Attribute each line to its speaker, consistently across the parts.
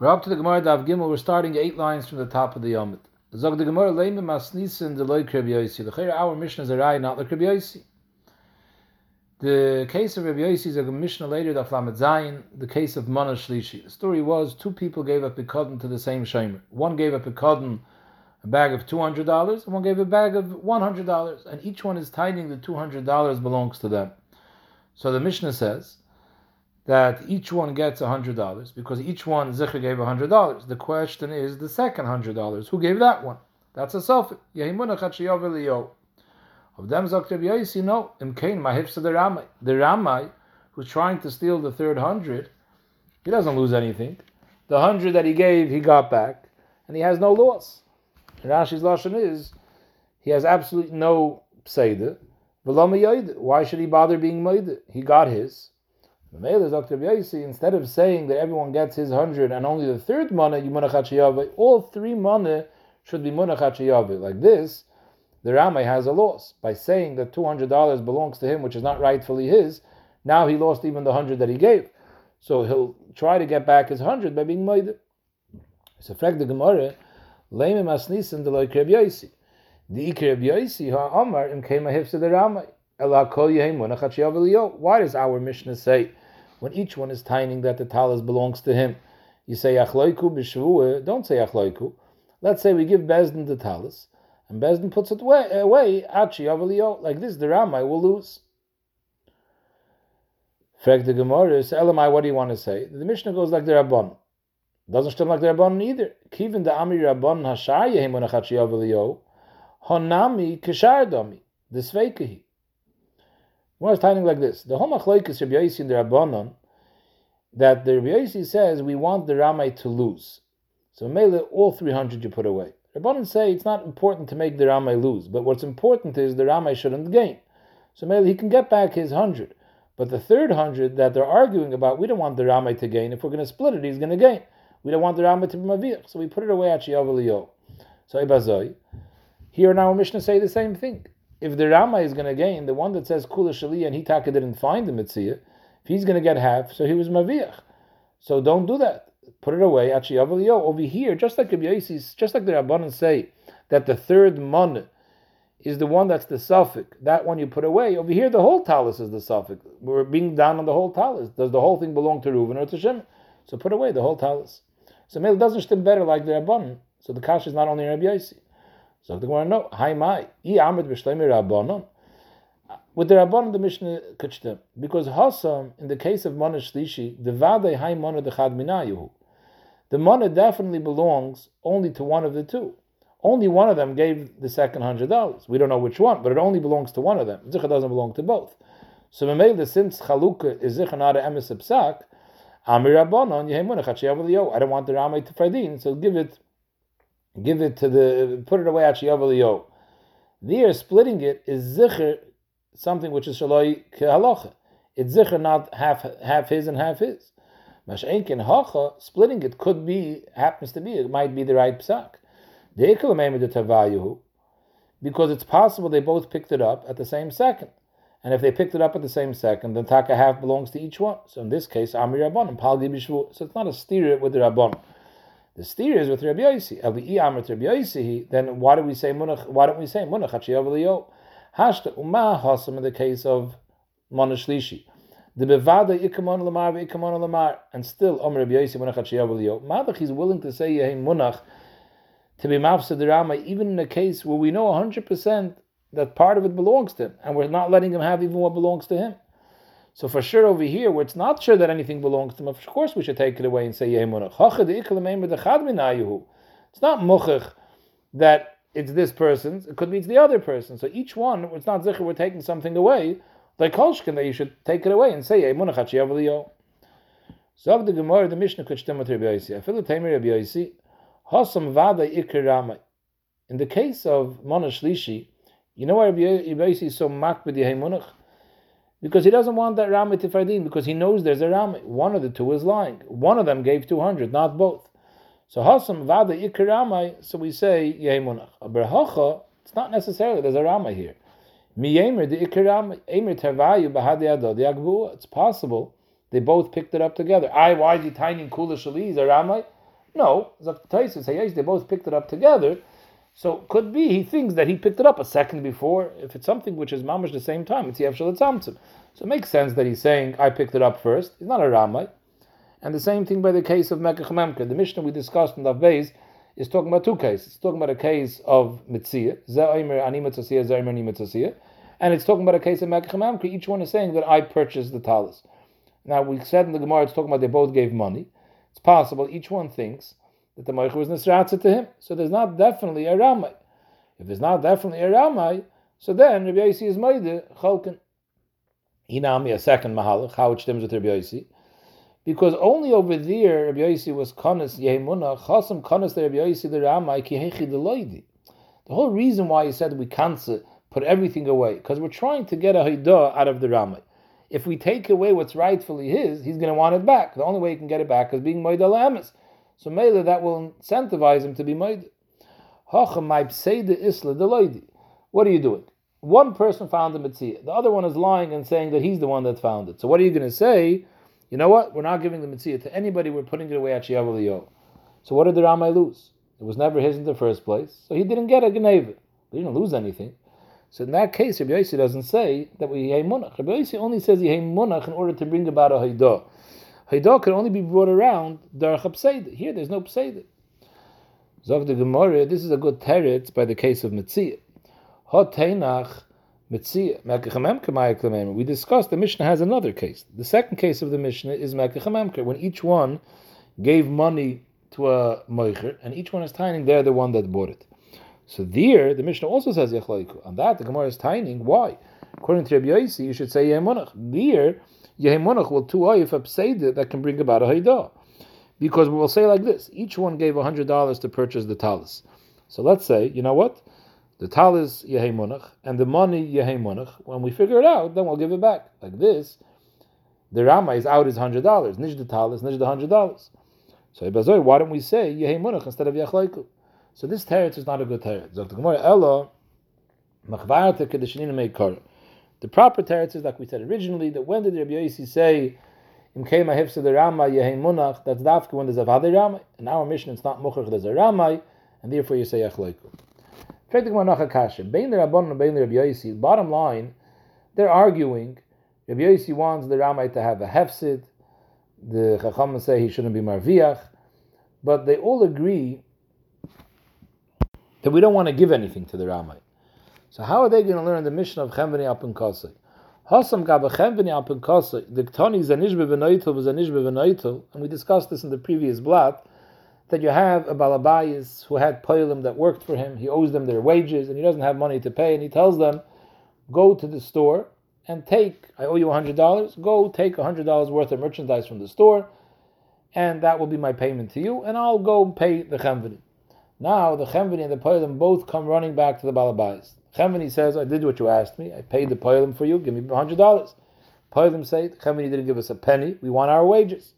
Speaker 1: We're up to the Gemara Dav Gimel. We're starting eight lines from the top of the Yomit. Zog the Gemara Leimim Masnisin the Loy Kreb Yosi. The our Mishnah is a Rai, not the Kreb Yosi. The case of Rabbi Yosi is a Mishnah later, the Flamet Zayin, the case of Mana Shlishi. The story was two people gave up a Pekadon to the same Shomer. One gave up a Pekadon, a bag of $200, and one gave a bag of $100, and each one is tiding the $200 belongs to them. So the Mishnah says, that each one gets $100 because each one Zikr gave $100. The question is the second $100. Who gave that one? That's a Sophic. Of them Zakrib Yaisi, no. Imkain Mahifsa the Ramai. The Ramai, who's trying to steal the third hundred, he doesn't lose anything. The hundred that he gave, he got back, and he has no loss. And Rashi's Lashon is, he has absolutely no Pseida. Why should he bother being made? He got his. Instead of saying that everyone gets his hundred and only the third mana you munachat all three mana should be munachat Like this, the Ramay has a loss by saying that two hundred dollars belongs to him, which is not rightfully his. Now he lost even the hundred that he gave, so he'll try to get back his hundred by being made. So, frag the Gemara, leimim asnisim de loy Yosi. The ikreb Yosi ha Amar im kema hifsa the Ramay. Why does our Mishnah say when each one is tining that the talis belongs to him? You say achloiku b'shvuah. Don't say achloiku. Let's say we give Bezdin the talis, and Bezdin puts it away. away like this, the Ramai will lose. Frag the Gemara Elamai. What do you want to say? The Mishnah goes like the Rabban. Doesn't stem like the Rabban either. Kivin the Amir Rabban Hashar Yehim Monachachi Avalio. Honami Kishar Domi. The Sveikahi. One is timing like this. The whole machlokes Rabbi Yossi in the Rabbanon that the Rabbi Yossi says we want the Ramai to lose. So Mele, all 300 you put away. Rabbanon say it's not important to make the Ramai lose, but what's important is the Ramai shouldn't gain. So Mele, he can get back his 100. But the third 100 that they're arguing about, we don't want the Ramai to gain. If we're going to split it, he's going to gain. We don't want the Ramai to be Mavir. So we put it away at Shiyav So Ibazoi. Here now Mishnah say the same thing if the Rama is going to gain, the one that says Kula Shali and Hitaka didn't find the Mitzvah, if he's going to get half, so he was Maviach. So don't do that. Put it away. Actually, over here, just like Rabbi just like the Rabbanan say that the third mon is the one that's the suffix. That one you put away. Over here, the whole talus is the suffix. We're being down on the whole talus. Does the whole thing belong to Reuven or to Shimon? So put away the whole talus. So it doesn't stem better like the Rabbanan. So the kash is not only Rabbi Yossi. So the Gemara, no, hi mai, i amid b'shleimi rabbanon. With the rabbanon, the Mishnah kachtem because hasam in the case of mana shlishi, the vade hai mana dechad minayu. The mana definitely belongs only to one of the two. Only one of them gave the second hundred dollars. We don't know which one, but it only belongs to one of them. Zicha doesn't belong to both. So the since chaluka is zicha not a emes amir rabbanon I don't want the ramay to fardin, so give it give it to the put it away Shiyav There, splitting it is zikr, something which is shaloi kehalacha. It's zikr not half half his and half his. Mash'enkin hacha, splitting it could be happens to be it might be the right psak. Because it's possible they both picked it up at the same second. And if they picked it up at the same second, then taka half belongs to each one. So in this case, Amir Rabban and Pal So it's not a steer with the Rabban. The steer is with Rabbi Yossi. Rabbi Yossi. Then why do we say munach? Why don't we say munach hachiyav Hashta umah hasam in the case of monashlishi. The bevada ikamon lamar ikamon lamar, and still Omer Rabbi Yossi munach hachiyav liyo. Madach he's willing to say yehi munach to be mafsa rama, even in a case where we know hundred percent that part of it belongs to him, and we're not letting him have even what belongs to him. So for sure over here, where it's not sure that anything belongs to him, of course we should take it away and say Yemunach. It's not muchach that it's this person's. It could be it's the other person. So each one, it's not zikr. We're taking something away. Like kolshkin, that you should take it away and say Yemunach. Zog the Gemara, the Mishnah could stem with Rabbi. I feel the tamer Rabbi Yossi. In the case of Monash Lishi, you know why Rabbi Yossi is so makbid Yemunach? Because he doesn't want that Rami to Fardin, because he knows there's a Rami. One of the two is lying. One of them gave 200, not both. So Hasam Vada Ikir so we say Yemunach. A it's not necessarily there's a Rami here. Miyemer the Ikir Rami, Emer Tavayu Bahadi Ado, the Agbuah. It's possible they both picked it up together. I, why is he tiny Kula Shali? Is a Rami? No, they both picked it up together. So could be he thinks that he picked it up a second before. If it's something which is mamish the same time, it's Yevshel Tzamtzim. So it makes sense that he's saying I picked it up first. He's not a Ramai. And the same thing by the case of Mekach. The Mishnah we discussed in the Beis is talking about two cases. It's talking about a case of Mitzia, and it's talking about a case of Mekach. Each one is saying that I purchased the talis. Now we said in the Gemara it's talking about they both gave money. It's possible each one thinks that the Moicha was Nisratza to him. So there's not definitely a Ramai. If there's not definitely a Ramai, so then Rabbi Yossi is Maide, Chalkin. Hinami, a second Mahalach, how it stems with Rabbi Yossi. Because only over there Rabbi Yossi was Kanas Yehemuna, Chasam Kanas the Rabbi Yossi the Ramai, Kihechi the. The whole reason why he said we can't put everything away, because we're trying to get a Haidah out of the Ramai. If we take away what's rightfully his, he's going to want it back. The only way he can get it back is being Moed Alamis. So Mela, that will incentivize him to be Moed. What are you doing? One person found the Mitzvah. The other one is lying and saying that he's the one that found it. So what are you going to say? You know what? We're not giving the Mitzvah to anybody. We're putting it away at Shiavaliyo. So what did the Ramai lose? It was never his in the first place. So he didn't get a Geneva. He didn't lose anything. So in that case, Rabbi Yossi doesn't say that we Yehei Munach. Rabbi Yossi only says Yehei Munach in order to bring about a Haidah. Haidah can only be brought around Darach. Here, there's no Pseida. Zog the Gemara, this is a good teretz by the case of Metzia. Hoteinach Metzia, We discussed the Mishnah has another case. The second case of the Mishnah is Mekachamemker, when each one gave money to a Moicher, and each one is tiny, they're the one that bought it. So there, the Mishnah also says Yechlaiku. On that, the Gemara is tining. Why? According to Rabbi Yossi, you should say Yehemunach. There, Yehemunach will two oif a pseida that can bring about a haidah. Because we will say like this: each one gave hundred dollars to purchase the talis. So let's say, you know what? The talis Yehemunach and the money Yehemunach. When we figure it out, then we'll give it back. Like this, the Rama is out his hundred dollars. Nish the talis, nish the hundred dollars. So why don't we say Yehemunach instead of Yechlaiku? So this teretz is not a good teretz. The Gemara Ella machvarte kedeshinina meikar. The proper teretz is like we said originally that when did Rabbi Yossi say im kema hefse the Rama yehei munach that's dafka when there's a vade Rama. In our mission it's not muchach there's a Rama and therefore you say achleiku. Fact the Gemara nachakasha bein the Rabban and bein the Rabbi Yossi. Bottom line, they're arguing. Rabbi Yossi wants the Rama to have a hefsid. The Chacham say he shouldn't be marviach, but they all agree that we don't want to give anything to the Ramai. So how are they going to learn the mission of Chemveni Alpen Kosei? Hasam gab a Chemveni Alpen Kosei, the Ktoni Zanishbe Venoitel Zanishbe Venoitel, and we discussed this in the previous blot, that you have a Balabayas who had Poilim that worked for him, he owes them their wages, and he doesn't have money to pay, and he tells them, go to the store and take, I owe you $100, go take $100 worth of merchandise from the store, and that will be my payment to you, and I'll go pay the Chemveni. Now the Chemveni and the Poilim both come running back to the Balabais. Chemveni says, I did what you asked me. I paid the Poilim for you. Give me $100. Poilim say, Chemveni didn't give us a penny. We want our wages.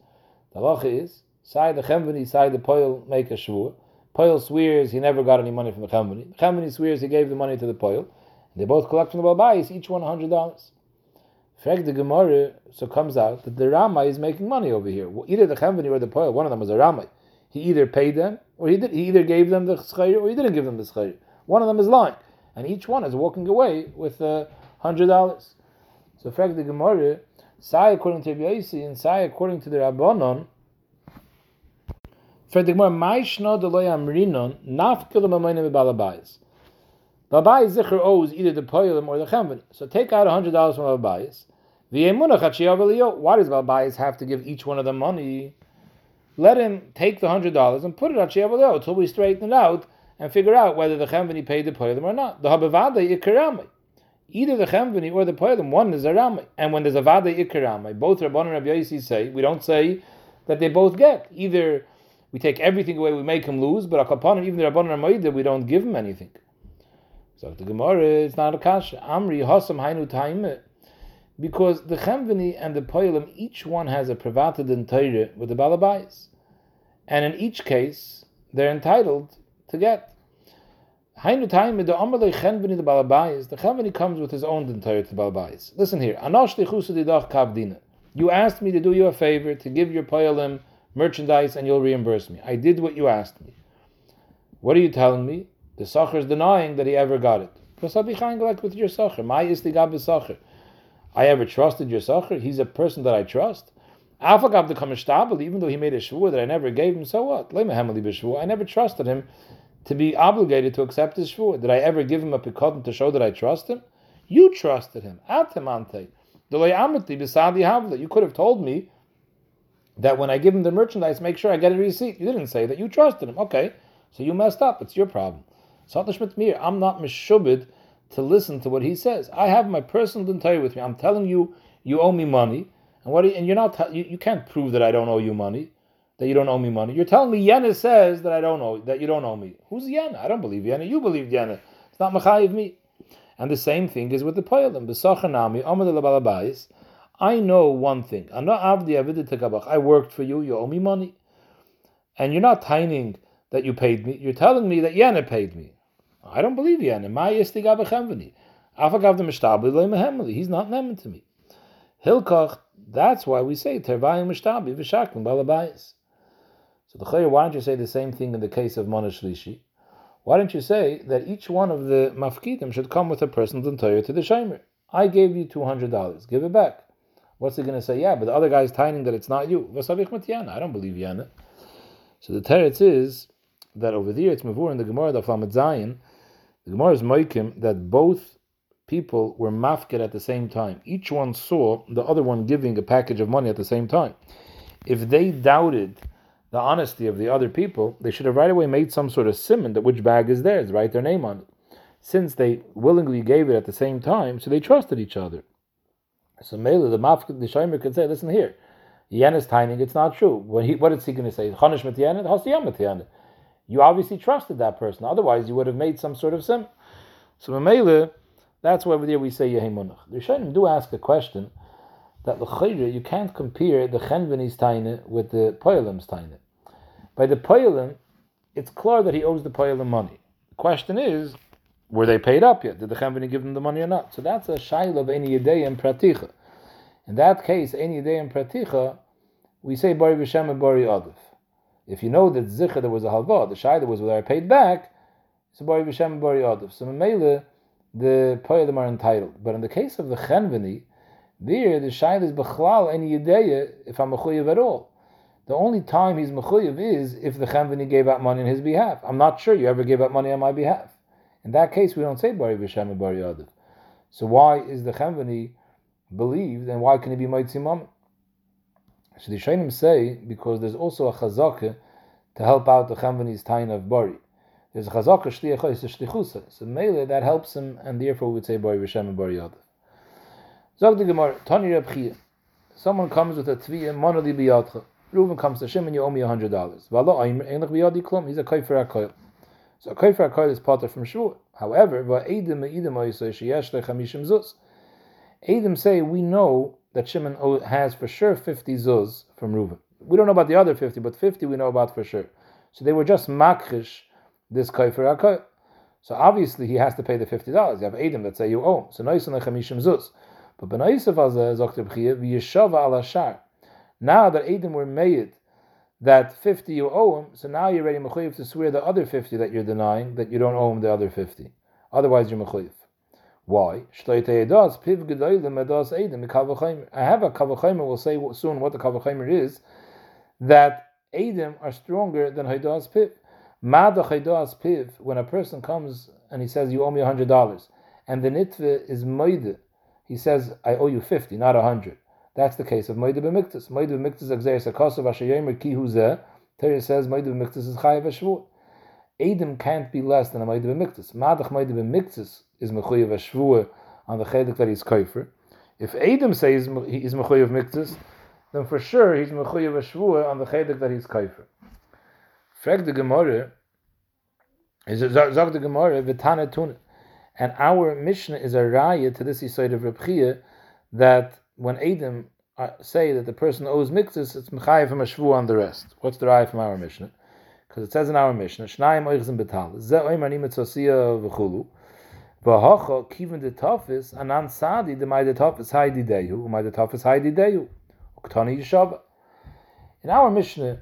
Speaker 1: The halacha is, side the Chemveni, side the Poil make a shvur. Poil swears he never got any money from the Chemveni. The Chemveni swears he gave the money to the Poil. They both collect from the Balabais, each one $100. Frag the Gemara, so comes out that the Ramai is making money over here. Either the Chemveni or the Poil, one of them was a Ramai. He either paid them or he did. He either gave them the schayr or he didn't give them the schayr. One of them is lying, and each one is walking away with a hundred dollars. So, fact the Gemara, say according to Rabbi and say according to the Rabbanon. For the Gemara, Ma'ishno deloy amrinon nafkil amaynim balabayis. Babayis zicher owes either the poilim or the chemveni. So take out a hundred dollars from Babayis. Why does Babayis have to give each one of them money? let him take the hundred dollars and put it on Sheavalo until we straighten it out and figure out whether the Chemveni paid the Poyalim or not. The Habavada Ikarami. Either the Chemveni or the Poyalim, one is a Rami. And when there's a Vada Ikarami, both Rabban and Rabbi say, we don't say that they both get. Either we take everything away, we make him lose, but Akapan, even the Rabban and Rabbi we don't give him anything. So the Gemara, it's not a kasha. Amri Hasam Hainu Taime. Because the Chemveni and the Poyalim, each one has a privated in Torah with the Balabais and in each case they're entitled to get. The Chenveni comes with his own entire to Balabais. Listen here. You asked me to do you a favor to give your poyalim merchandise and you'll reimburse me. I did what you asked me. What are you telling me? The Sacher is denying that he ever got it. like with your Sacher. My is Sacher. I ever trusted your Sacher. He's a person that I trust. Afagav the Kamishtabel, even though he made a shvur that I never gave him, so what? I never trusted him to be obligated to accept his shvur. Did I ever give him a pikotin to show that I trust him? You trusted him. Atemante. You could have told me that when I give him the merchandise, make sure I get a receipt. You didn't say that. You trusted him. Okay, so you messed up. It's your problem. I'm not mishubid to listen to what he says. I have my personal entire with me. I'm telling you, you owe me money, and what? You, and you're not. You, you can't prove that I don't owe you money. That you don't owe me money. You're telling me Yena says that I don't owe that you don't owe me. Who's Yena? I don't believe Yena. You believe Yena. It's not Machayiv me. And the same thing is with the Poyalim. B'sachanami, Amad Balabayis. I know one thing. I worked for you, you owe me money. And you're not tining that you paid me. You're telling me that Yana paid me. I don't believe Yana. My Istigabachemvani. Afagav the Mishtabli He's not nemen to me. Hilkach, that's why we say Tervayim Mishtabli V'shaklim Balabayis. So the Chayr, why don't you say the same thing in the case of Monash Lishi? Why don't you say that each one of the mafkidim should come with a personal entire to the Shaimer? I gave you $200. Give it back. What's he going to say? Yeah, but the other guy's tining that it's not you. I don't believe Yana. So the teretz is that over there it's mavur in the Gemara of Lamed Zayin. The Gemara is moikim that both people were mafkid at the same time. Each one saw the other one giving a package of money at the same time. If they doubted the honesty of the other people, they should have right away made some sort of simon that which bag is theirs, write their name on it. Since they willingly gave it at the same time, so they trusted each other. So Mela, the Mafkid, the Shomer could say, listen here, Yen is tining, it's not true. He, what is he going to say? Chonish Matyanet, Hasiyam Matyanet. You obviously trusted that person, otherwise you would have made some sort of sim. So Mela, that's why over there we say Yehimunach. The Rishonim do ask a question that the you can't compare the Chenveni's taine with the Poyalim's taine. By the Poyalim, it's clear that he owes the Poyalim money. The question is, were they paid up yet? Did the Chenveni give them the money or not? So that's a shail of any Yedei and Praticha. In that case, any Yedei and Praticha, we say Bari Vishem and Bari Adif. If you know that Zicha there was a halva, the shaila was whether I paid back, so Bari Vishem and Bari Adif. So Mamela, the Poyalim are entitled. But in the case of the Chenveni, there, the shayla is b'chlal any yedeya if I'm mechuyev at all. The only time he's mechuyev is if the chenveni gave out money on his behalf. I'm not sure you ever gave out money on my behalf. In that case, we don't say bari v'shem and bari yadav. So why is the chenveni believed, and why can he be moitzi moment? So the Shainim say because there's also a chazaka to help out the chenveni's tain of bari. There's a chazaka shliachos oh, shlichusa. So mele that helps him, and therefore we would say bari v'shem and bari yadav. Zog the Gemara, Tani Reb Chia. Someone comes with a tzviya, monoli biyadcha. Reuven comes to Shimon, you owe me a hundred dollars. Valo aimer, einlich biyadi klum, he's a kaifer akoil. So a kaifer akoil is potter from Shavuot. However, va edim edim oisay sheyesh lechamishim zuz. Edim say, we know that Shimon has for sure 50 zuz from Reuven. We don't know about the other 50, but 50 we know about for sure. So they were just makrish this kaifer akoil. So obviously he has to pay the fifty dollars. You have Adam that say you owe. Him. So noisan lechamishim zuz. But Ben Yosef Azeh Zokter B'chiyah v'yeshava al Ashar. Now that Edom were made that 50 you owe him, so now you're ready mechuyev to swear the other 50 that you're denying that you don't owe him the other 50. Otherwise you're mechuyev. Why? I have a kavachimer. We'll say soon what the kavachimer is. That Edom are stronger than Haidas Piv. When a person comes and he says you owe me hundred dollars, and the nitve is moide he says, I owe you 50, not 100. That's the case of Moed B'miktas. Moed B'miktas Exeris HaKosav Ashayemer Ki Huzeh. Torah says Moed B'miktas is Chayav HaShvuot. Adam can't be less than a Moed B'miktas. Madach Moed B'miktas is Mechuyev HaShvuot on the chelik that he's Koifer. If Adam says he's Mechuyev Miktas, then for sure he's Mechuyev HaShvuot on the chelik that he's Koifer. Frag the Gemara, Zog the Gemara, V'tana Tunah. And our Mishnah is a raya to this side of Reb that when Adam uh, say that the person owes mixes, it's mechayev from a shvu on the rest. What's the raya from our Mishnah? Because it says in our Mishnah, Shnayim oichzim betal, ze oim ani mitzosia v'chulu, v'hocha kivin de tofis, anan sadi de mai de tofis hai dideyu, umai de tofis hai dideyu, uktani yishava. In our Mishnah,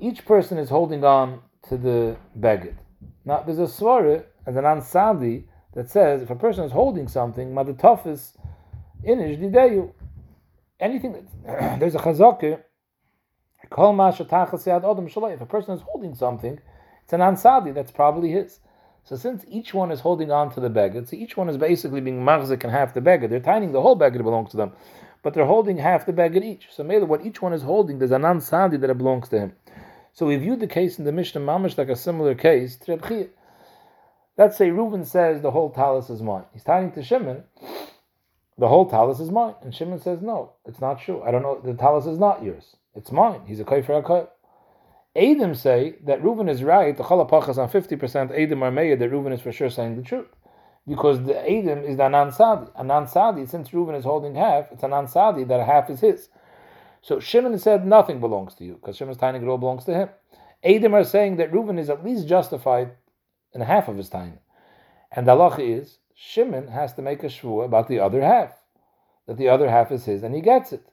Speaker 1: each person is holding on to the beged. Now, there's a svara as an ansadi that says if a person is holding something, madatafis inish dideyu. Anything that there's a chazakah, kol odom If a person is holding something, it's an ansadi that's probably his. So since each one is holding on to the beged, so each one is basically being marzik and half the beged. They're tying the whole beged belongs to them, but they're holding half the beged each. So maybe what each one is holding, there's an ansadi that it belongs to him. So we viewed the case in the Mishnah Mamish like a similar case. Let's say Reuben says the whole talus is mine. He's tying to Shimon. The whole talus is mine, and Shimon says no, it's not true. I don't know. The talus is not yours. It's mine. He's a kaifer akoy. Adim say that Reuven is right, the Chalapachas on 50%, Adim are made that Reuven is for sure saying the truth. Because the Adim is the Anan Sadi. Anan Sadi, since Reuven is holding half, it's Anan Sadi that half is his. So Shimon said nothing belongs to you, because Shimon's tiny girl belongs to him. Adim are saying that Reuven is at least justified in half of his time. And the halacha is, Shimon has to make a shvua about the other half, that the other half is his, and he gets it.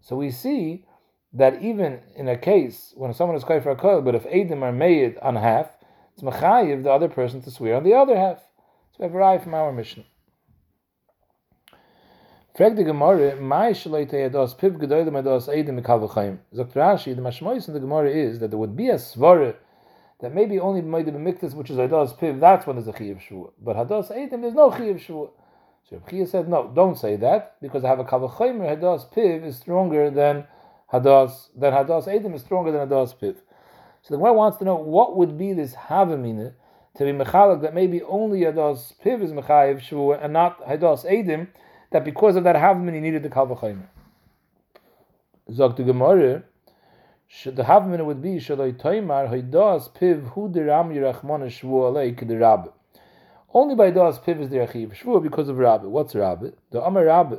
Speaker 1: So we see that even in a case when someone is a koil, but if Adim are made on half, it's machayiv the other person to swear on the other half. So we have a raya from our mission. Frag my shleite yados. Dr. Rashi, the mashmois in the Gemara is that there would be a svara that maybe only made b'miktas, which is hados piv, that's when there's a chiyav shvua. But hados Adim, there's no chiyav shvua. So Rabbi said, no, don't say that, because I have a kavachomer, hados piv is stronger than hadas, then hadas edim is stronger than hadas piv. So the Gemara wants to know what would be this havamina to be mechalak that maybe only hadas piv is mechayiv shvu and not hadas edim, that because of that havamina he needed the kalvachaymer. Zog to Gemara, the havamina would be shaloi toimar hadas piv hu deram yirachmon shvu alei kedirab. Only by das piv is the achiv shvu because of rabbi. What's rabbi? The amar rabbi.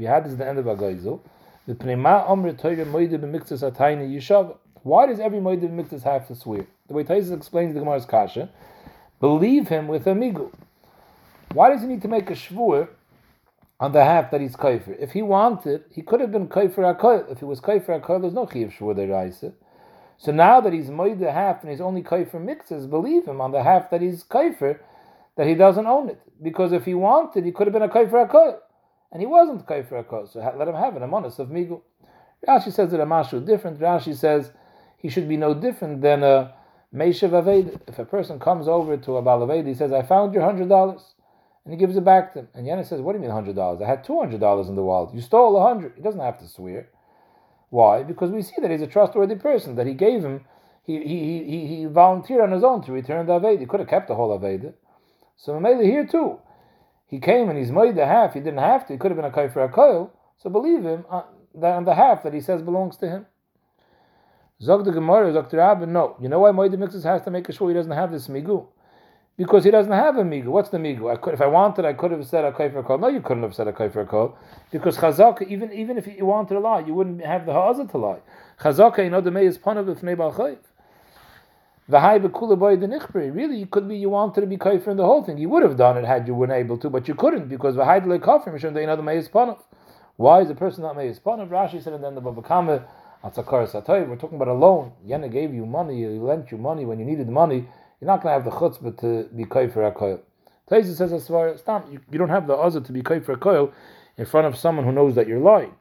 Speaker 1: We had this at the end of Agaizel. The Pnema Amr Torah Moide b'miktas Atayna Yishav. Why does every Moide b'miktas have to swear? The way Taisus explains the Gemara's Kasha, believe him with a migu. Why does he need to make a shvur on the half that he's kaifer? If he wanted, he could have been kaifer akoil. If he was kaifer akoil, there's no chiv shvur deraisa. So now that he's made the half and he's only kaifer mixes, believe him on the half that he's kaifer, that he doesn't own it. Because if he wanted, he could have been a kaifer akoil and he wasn't kaifer akos, so let him have an amonis of migu. Rashi says that a mashu different. Rashi says he should be no different than a meishav aved. If a person comes over to a balaved, he says, "I found your hundred dollars," and he gives it back to him. And Yana says, "What do you mean hundred dollars? I had two hundred dollars in the wallet. You stole a hundred. He doesn't have to swear. Why? Because we see that he's a trustworthy person. That he gave him, he he he, he volunteered on his own to return the aved. He could have kept the whole aved. So Mamela here too he came and he's made the half, he didn't have to, he could have been a kai for a koil, so believe him uh, the, on the half that he says belongs to him. Zog the Gemara, Zog the Rabbi, no. You know why Moed Mixes has to make sure he doesn't have this migu? Because he doesn't have a migu. What's the migu? I could, if I wanted, I could have said a kai for kol. No, you couldn't have said a kai for kol. Because chazaka, even even if you wanted to lie, you wouldn't have the ha'azah to lie. Chazaka, you know, the may is panav if nebal chayv. V'hai b'kula boy the nichbri. Really, it could be you wanted to be kafir in the whole thing. You would have done it had you been able to, but you couldn't because v'haydle kafir mishum know the meis panav. Why is a person not meis panav? Rashi said, and then the Bava We're talking about a loan. Yena gave you money. He lent you money when you needed money. You're not going to have the chutzpah to be kafir akoil. Taisa says as far as you, you don't have the other to be kafir akoil in front of someone who knows that you're lying.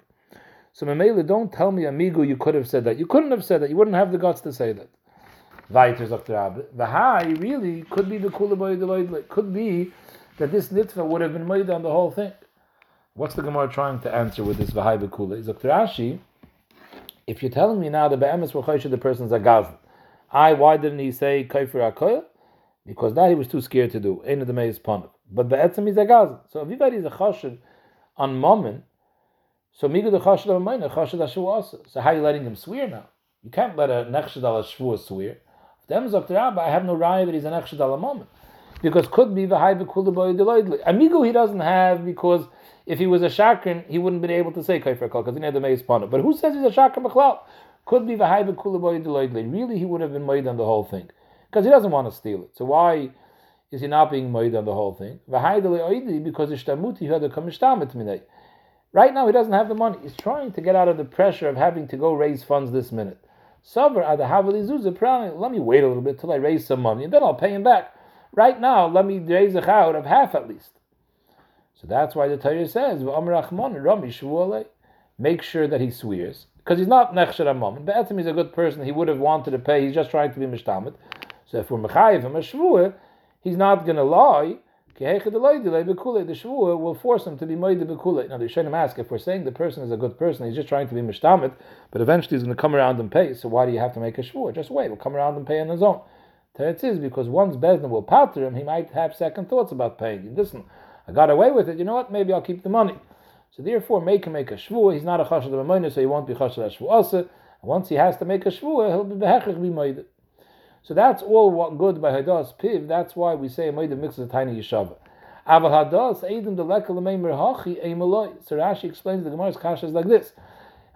Speaker 1: So Mamela, don't tell me, amigo, you could have said that. You couldn't have said that. You wouldn't have the guts to say that. Der Rabbi. The high really could be the kula boy the Could be that this nitva would have been made on the whole thing. What's the Gemara trying to answer with this v'hai b'kula? Is Dr. Rashi, if you're telling me now that be'emes v'chaysha the person's a gazan, I, why didn't he say kaifer akoya? Because that he was too scared to do. Of the meis panav. But the be'etzem he's a gazan. So if is a chashid on moment, so migu the chashid of a minor, chashid ashu also. So how are you letting him swear now? You can't let a nechshid al swear. Them Dr. Rabbi, I have no raya that he's extra dollar moment. Because could be the high boy deloidly. Amigo he doesn't have because if he was a shakran, he wouldn't been able to say kaifer kol because he had the meis But who says he's a shakran b'chlal? Could be the high. Really, he would have been made on the whole thing because he doesn't want to steal it. So why is he not being made on the whole thing? Because ishtamuti had a kamishtamet minay. Right now, he doesn't have the money. He's trying to get out of the pressure of having to go raise funds this minute. Savar let me wait a little bit till I raise some money, and then I'll pay him back. Right now, let me raise a chayot of half at least. So that's why the Torah says, make sure that he swears. Because he's not Nechsher Amam. Be'etzim he's a good person, he would have wanted to pay, he's just trying to be Mishtamit. So if we're Mechayiv him a Shvuah, he's not going to lie. The Shvuah will force him to be Moide Bekule. Now they the Rishonim ask, if we're saying the person is a good person, he's just trying to be Mishtamit, but eventually he's going to come around and pay, so why do you have to make a Shvuah? Just wait, he'll come around and pay on his own. Teretz is because once Bezdin will patter him, he might have second thoughts about paying. Listen, I got away with it. You know what? Maybe I'll keep the money. So therefore, make him make a shvu. He's not a chashad of so he won't be chashad of shvu also. Once he has to make a shvu, he'll be behechich be moed. So that's all what good by hadas piv. That's why we say moed mixes a tiny yeshava. Aval hadas edim deleka l'meimer hachi eimaloi. So Rashi explains the Gemara's kasha is like this: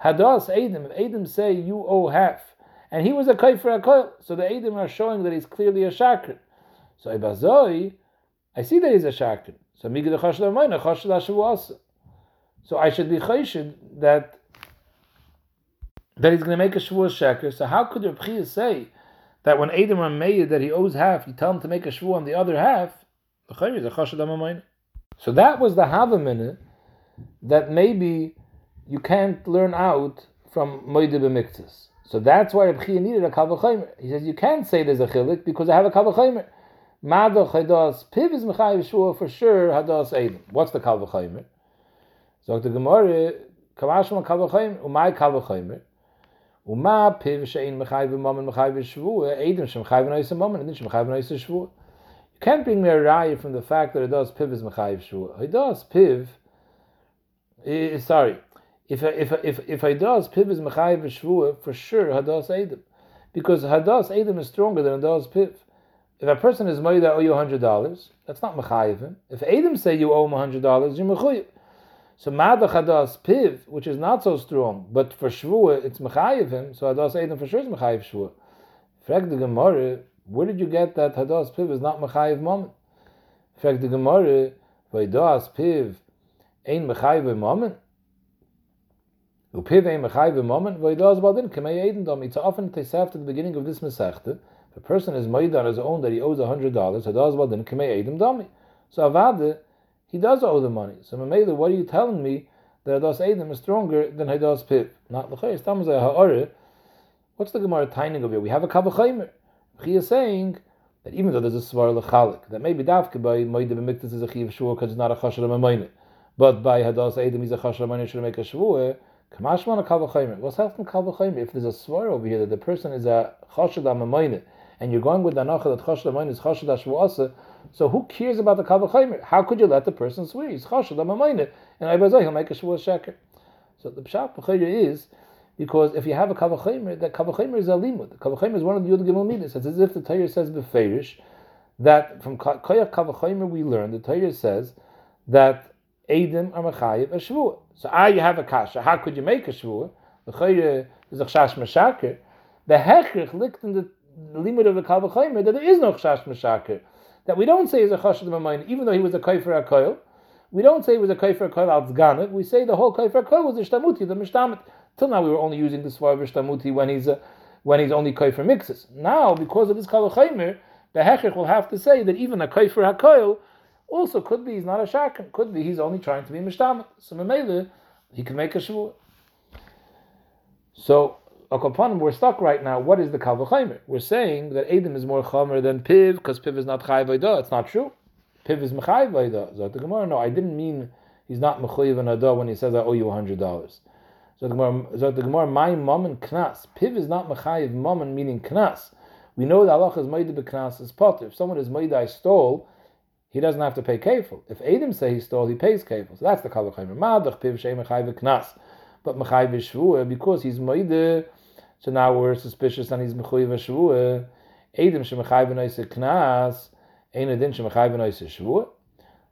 Speaker 1: Hadas edim. If edim say you owe half, and he was a kaifer a koil, so the edim are showing that he's clearly a shakr. So ibazoi, I see that he's a shakr. So migid chashad amayna chashad ashavu So I should be chayshid that that he's going to make a shvuah sheker. So how could the Bchia say that when Adam are made that he owes half, you tell him to make a shvuah on the other half? So that was the Havamina that maybe you can't learn out from Moide B'miktis. So that's why Rabbi needed a Kavachaymer. He says you can't say there's a chilik because I have a Kavachaymer. Madoch hadas piv is mechayiv shua for sure hadas eidim. What's the kal v'chaymer? So the Gemara kamashma kal v'chaymer umay uma piv shein mechayiv mamen mechayiv shvua eidim mechayiv nois mamen and shem mechayiv nois shvua. You can't bring me a raya from the fact that does piv is mechayiv shvua. It does piv. Sorry, if if if if does piv is mechayiv shvua for sure hadas eidim because hadas eidim is stronger than hadas piv. If a person is moida owe you hundred dollars, that's not mechayiv him. If Adam say you owe him hundred dollars, you're mechayiv. So madach hadas piv, which is not so strong, but for shvua it's mechayiv him. So hadas Adam for sure is mechayiv shvua. Frag the Gemara, where did you get that hadas piv is not mechayiv moment? Frag the Gemara, vaydas piv ein mechayiv moment. Upiv ein mechayiv moment. Vaydas badin kemei Eden dom. It's often they after the beginning of this mesechta. If a person is made on his own that he owes a hundred dollars, well then kamei edim dami. So avada, he does owe the money. So Mamela, what are you telling me that Hadas Edim is stronger than Hadas Pip? Not. What's the Gemara tining of here? We have a kavachaymer. He is saying that even though there's a svar lechalik, that maybe davke by moide b'miktas is a chiv shua because it's not a chashal amayne, but by hadas edim he's a amayne should make a shvua. Kamashman a. What's happening kavachaymer? If there's a swear over here that the person is a chashal amayne and you're going with the anacha that chashad amayne is chashad ashvuasa, so who cares about the kavachaymer? How could you let the person swear? He's chashad amayne, and I he'll make a shvuah sheker. So the pshat is because if you have a kavachaymer, that kavachaymer is a limud. The kavachaymer is one of the yud gimel midas. It's as if the Torah says beferish that from koyach kavachaymer we learn the Torah says that Edim are mechayiv a shvuah. So ah, you have a kasha. How could you make a shvuah? The chayre is a chash meshaker. The hechrich liegt in the limit of the Kal that there is no Chash Meshaker. That we don't say is a Chashad Mamayin, even though he was a Kaifer HaKoil. We don't say he was a Kaifer HaKoil al. We say the whole Kaifer HaKoil was a Shtamuti, the Mishtamet. Till now we were only using the Svar Shtamuti when he's a, when he's only Kaifer mixes. Now, because of this Kal the Hechech will have to say that even a Kaifer HaKoil also could be he's not a Shakan. Could be he's only trying to be Mishtamet. So Mamela, he can make a Shavuot. So Akapanim, we're stuck right now. What is the Kalvachaimer? We're saying that Adam is more Chamer than Piv because Piv is not Chai Vaida. It's not true. Piv is Mechai Vaida. Zot the Gemara, no, I didn't mean he's not Mechayiv and Ada when he says I owe you $100. So the Gemara, Zot the Gemara, my mom and Knas. Piv is not Mechayiv Mammon meaning Knas. We know that Allah is Maida Beknas is Potter. If someone is Maida I stole, he doesn't have to pay kefil. If Adam say he stole, he pays kefil. So that's the Kalvachaimer. Madach Piv Shem Mechayiv Knas. But Mechayiv Shvuah, because he's Maida, so now we're suspicious and he's mechuyev shvuah. Edim shemechayv b'noise knas, ein adin shemechayv b'noise shvuah.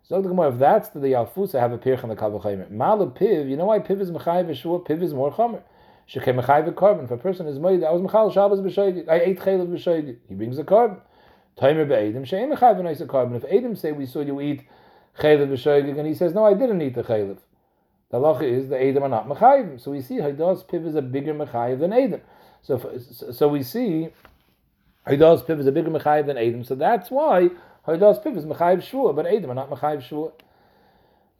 Speaker 1: So the Gemara, if that's the Yalfusa, have a pirch on the Kalvachayim. Mal piv, you know why piv is mechayv shvuah? Piv is more chomer. Shekhe mechayv carbon. If a person is made, I was mechal Shabbos b'shoigit. I ate chaylev b'shoigit. He brings a carbon. Timer be'edim she'en mechayv b'noise carbon. If Edim say we saw you eat chaylev b'shoigit, and he says no, I didn't eat the chaylev. The halacha is the Edom are not Mechayim. So we see Haidas Piv is a bigger Mechayiv than Edom. So, so we see Haidas Piv is a bigger Mechayiv than Edom. So that's why Haidas Piv is Mechayiv Shvua, but Edom are not Mechayiv Shvua.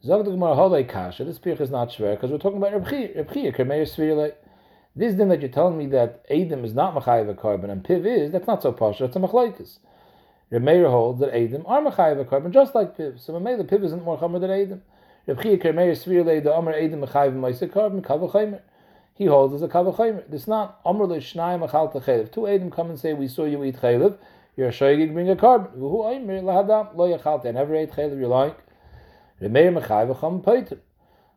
Speaker 1: Zog the Gemara Holei Kasha. This pirch is not shver because we're talking about Reb Chia, Kermeir Svirle. This din that you're telling me that Edom is not Mechayiv a carbon and Piv is, that's not so pasha, it's a Machlaikas. Reb Meir holds that Edom are Mechayiv a carbon just like Piv. So the Piv isn't more Chomer than Edom. Reb Chia, Kermeir Svirle, the Omer Edom Mechayiv Meisa carbon, Kavachomer. He holds as a Kavachomer. This not Omer Le Shnai Machal Techelev. Two Edom come and say, we saw you eat Chelev. You're a Shoyig, bring a carbon. Who Omer Lahadam, Lo Yachalta. I never ate Chelev, you're lying. Remeir Mechai v'cham peitim.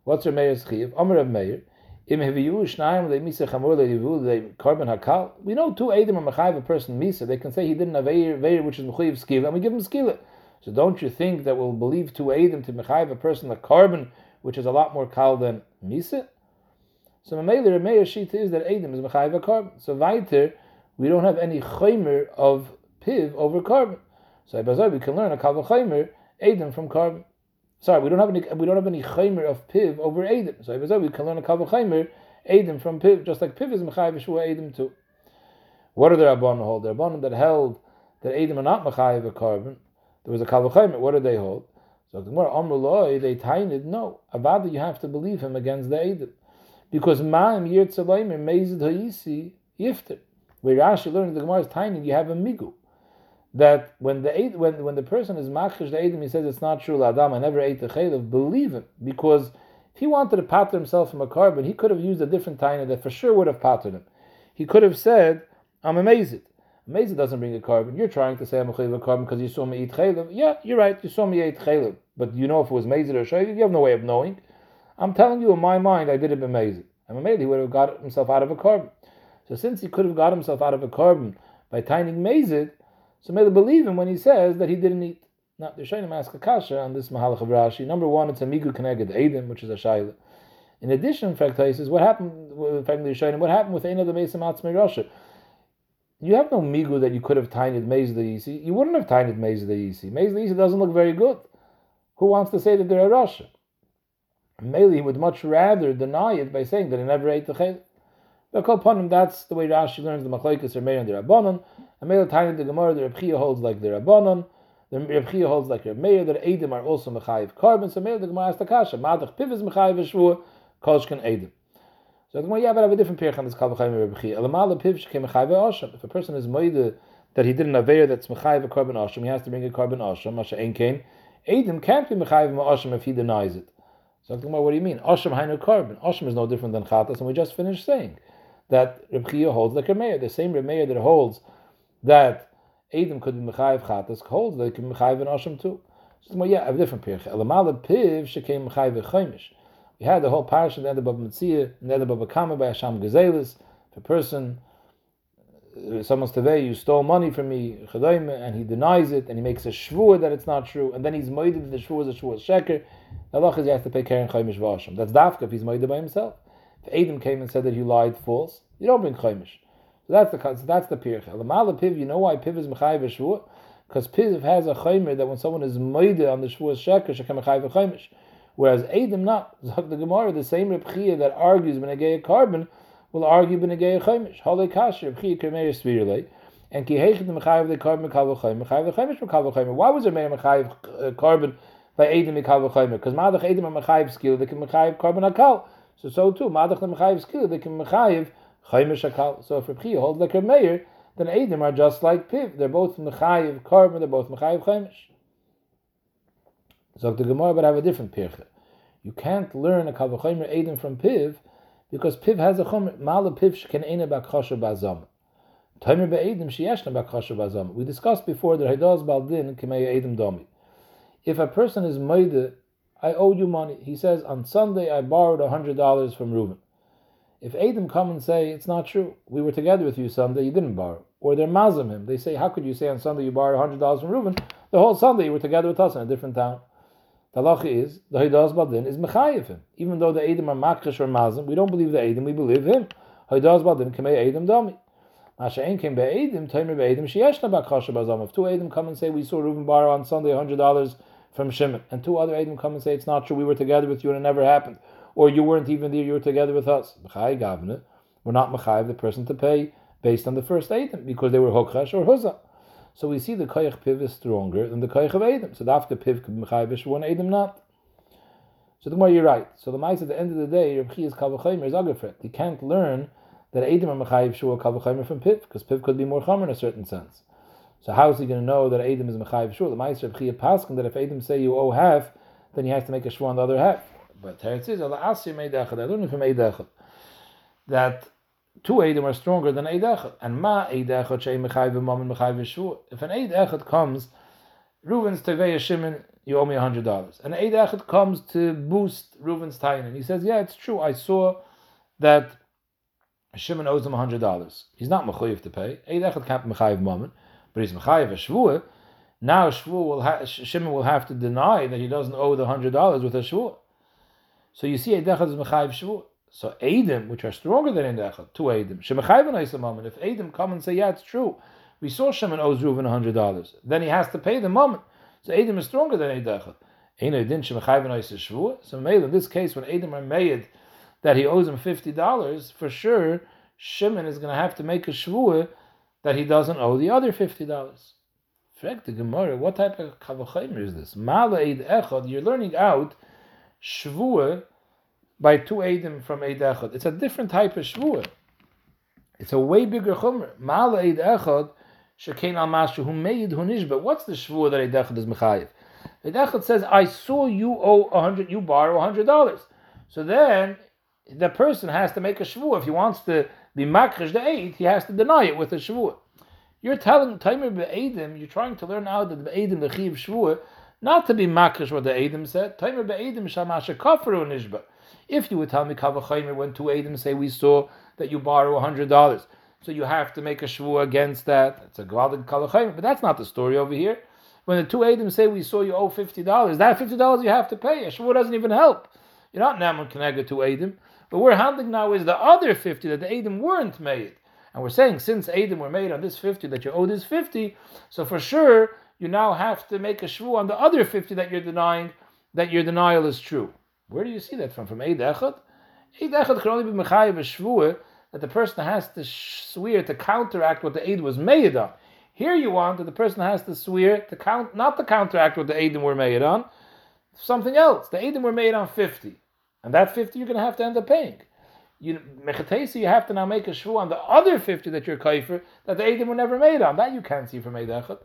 Speaker 1: What's Remeir's chiv? Amar of Meir. We know two edim are mechayiv a person misa. They can say he didn't have veir, which is mechayiv skila, and we give him skila. So don't you think that we'll believe two edim to mechayiv a person the carbon, which is a lot more kal than misa? So Mamela Remeir shita is that edim is mechayiv a carbon. So weiter, we don't have any chaymer of piv over carbon. So we can learn a kal chaymer edim from carbon. Sorry, we don't have any. We don't have any chaymer of piv over edim. So we can learn a kaval chaymer edim from piv, just like piv is mechayiv shua edim too. What are the rabbanon hold? The rabbanon that held that edim are not mechayiv a carbon. There was a kaval chaymer. What did they hold? So the Gemara Amrullah they tainted no. Avada you have to believe him against the edim because ma'im yirtzalayim mezid ha'isi yifter. Where Rashi learned the Gemara is tiny, you have a migu that when the when when the person is machish the edim, he says it's not true. Adam, I never ate the chaylev. Believe him because if he wanted to pattern himself from a carbon, he could have used a different taina that for sure would have patterned him. He could have said, "I'm amazed." Amazed doesn't bring a carbon. You're trying to say I'm a chaylev carbon because you saw me eat chaylev. Yeah, you're right. You saw me eat chaylev, but you know if it was mazid or shaylev, you have no way of knowing. I'm telling you, in my mind, I did it amazed. I'm amazed he would have got himself out of a carbon. So since he could have got himself out of a carbon by tining mazid, so they believe him when he says that he didn't eat. Now, the Shainim ask a kasha on this Mahalach of Rashi. Number one, it's a Migu Keneged Edim, which is a Shaila. In addition, he says, what happened, in fact, the Shainim, what happened with Eina the Mesa Matzmei Rasha? You have no Migu that you could have tined Meza the Yisi. You wouldn't have tined Meza the Yisi. The Yisi doesn't look very good. Who wants to say that they're a Rasha? Meli would much rather deny it by saying that he never ate the him, that's the way Rashi learns the Machlaikas are made the Rabbanon. And Mele Tanya the Gemara, the Reb holds like the Rabbanon. The Reb holds like Reb Meir. The Edim are also Mechayiv carbon. So Mele the Gemara the Kasha. Madach Piv is Mechayiv Shvur. Kolshkan Edim. So the Gemara, yeah, but I have a different pirch on this Kal V'chayim Reb Chia. Elamala Piv Shekem Mechayiv Osham. If a person is Moide that he did an Aveir that's Mechayiv carbon Osham, he has to bring a carbon Osham. Masha Ein Kain. Edim can't be Mechayiv Osham if he denies it. So the Gemara, what do you mean? Osham Hainu carbon. Osham is no different than Chatas, and we just finished saying that Reb holds like Remeir. The same Remeir that holds that Adam could be Mechayiv Chatas holds that he can be Mechayiv and Asham too. So well, yeah, I have a different pirch. Elamala Piv Shekem Mechayiv Chaimish. We had the whole parish in the end of Baba Metzia, in the end of Baba Kama by Hasham Gazelis. If a person, uh, someone's today, you stole money from me, and he denies it, and he makes a shvur that it's not true, and then he's moided the shvur is a shvur sheker, the Allah is he has to pay Karen Chaimish Vasham. That's dafka if he's moided by himself. If Adam came and said that you lied false, you don't bring chaimish. So that's the so that's the pircha. The mala piv, you know why piv is mechayiv shvuah? Because piv has a chaimer that when someone is moide on the shvuah sheker, shekem mechayiv chaimish. Whereas Adam not. Zok the Gemara, the same Reb that argues benegay carbon will argue benegay chaimish. Halei kasher Reb Chia kemeir svirle. And ki heichet mechayiv the carbon mekav chaim mechayiv chaimish mekav chaim. Why was there made mechayiv uh, carbon by Adam mekav chaim? Because madach Adam mechayiv skill, they can mechayiv carbon akal. So so too, madach the mechayiv skill, they can mechayiv chaymish akal. So if Rabbi holds like a mayor, then Edim are just like Piv. They're both mechayiv carbon, they're both mechayiv chaymish. So the Gemara but have a different pircha. You can't learn a kavachomer Edim from Piv because Piv has a chomer mala Piv can ene bakchasha bazam. Tomer be'edim sheyeshna bakchasha bazam. We discussed before that Haidas baldin kemei Edim domi. If a person is moide I owe you money. He says, on Sunday I borrowed $100 from Reuben. If Adam come and say, it's not true, we were together with you Sunday, you didn't borrow. Or they're mazim him. They say, how could you say on Sunday you borrowed $100 from Reuben? The whole Sunday you were together with us in a different town. The halacha is, the Haidas Badin is mechayiv him. Even though the Adam are makrish or mazim, we don't believe the Adam, we believe him. Haidas Badin kamei Adam dami. Masha ein came by Adam, Tamer by Adam, sheyeshna bakasha bazam. If two Adam come and say, we saw Reuben borrow on Sunday $100 from Shimon, and two other Edom come and say it's not true, we were together with you and it never happened. Or you weren't even there, you were together with us. We're not Machayev the person to pay based on the first Eidim because they were Hokhash or Huzah. So we see the Koyach Piv is stronger than the Koyach of Eidim. So after Piv Machayev one Eidim not. So the more you're right. So the mice at the end of the day, Reb Chiya's Kavachimer is Agafret. You can't learn that Eidim are Machayev Shua Kavachimer from Piv because Piv could be more Chomer in a certain sense. So how is he going to know that Eidim is Machayev Shua? The mice Reb Chiya Paskin that if Eidim say you owe half, then he has to make a Shua on the other half. But Teretz is Allah Asya Meidachad. I learned from Meidachad that two Eidim are stronger than Eid And Ma Eid Echad Shei Mechayiv Mam and Mechayiv Shua. If an Eid comes, Reuven's Tevei Shimon, you owe me hundred dollars. And Eid comes to boost Reuven's Tainin. He says, yeah, it's true. I saw that Shimon owes him hundred dollars. He's not Mechayiv to pay. Eid Echad can't Mechayiv Mammon, but he's Mechayiv a Shvua. Now Shvua will ha- Shimon will have to deny that he doesn't owe the hundred dollars with a Shvua. So you see, Eid Echad is Mechayiv Shvua. So Adim, which are stronger than Ein Echad, two Adim. Shemachayvan If Adim come and say, yeah, it's true, we saw Shimon owes Reuven hundred dollars, then he has to pay the moment. So Adim is stronger than Ein Echad. Ein Edin Shemachayvan Shvua. So in this case, when Adim are made that he owes him fifty dollars, for sure Shimon is going to have to make a shvua that he doesn't owe the other fifty dollars. What type of kavachimer is this? You're learning out shvua by two Eidim from Eid Echad. It's a different type of Shvuah. It's a way bigger Chumr. Ma'al Eid Echad, Shekein al Mashu, who made Hunishba. What's the Shvuah that Eid Echad is Mechayiv? Eid Echad says, I saw you owe a hundred, you borrow a hundred dollars. So then, the person has to make a Shvuah. If he wants to be Makrish the Eid, he has to deny it with a Shvuah. You're telling Taimer Be'edim, you're trying to learn out that Be'edim, the Chiv Shvuah, not to be Makrish what the Eidim said. Taimer Be'edim, Shamasha Kafaru Nishba. If you would tell me Kavachaymer when two Adam say we saw that you borrow hundred dollars, so you have to make a shvu against that. It's a Gvaldig Kavachaymer, but that's not the story over here. When the two Adam say we saw you owe fifty dollars, that fifty dollars you have to pay. A shvu doesn't even help. You're not Naman Kenega to Adam. But we're handling now is the other fifty that the Adam weren't made. And we're saying since Adam were made on this 50 that you owe this 50, so for sure you now have to make a shvu on the other 50 that you're denying that your denial is true. Where do you see that from? From Eid Echad? Eid Echad can only be Mechayiv Shvuah that the person has to swear to counteract what the Eid was made on. Here you want that the person has to swear to count, not to counteract what the Eidim were made on, something else. The Eidim were made on 50. And that 50 you're going to have to end up paying. You, you have to now make a shvu on the other 50 that you're kaifer that the Eidim were never made on. That you can't see from Eid Echad.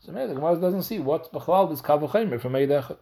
Speaker 1: So maybe the Gemara doesn't see what's Bechal this Kavachimer from Eid Echad.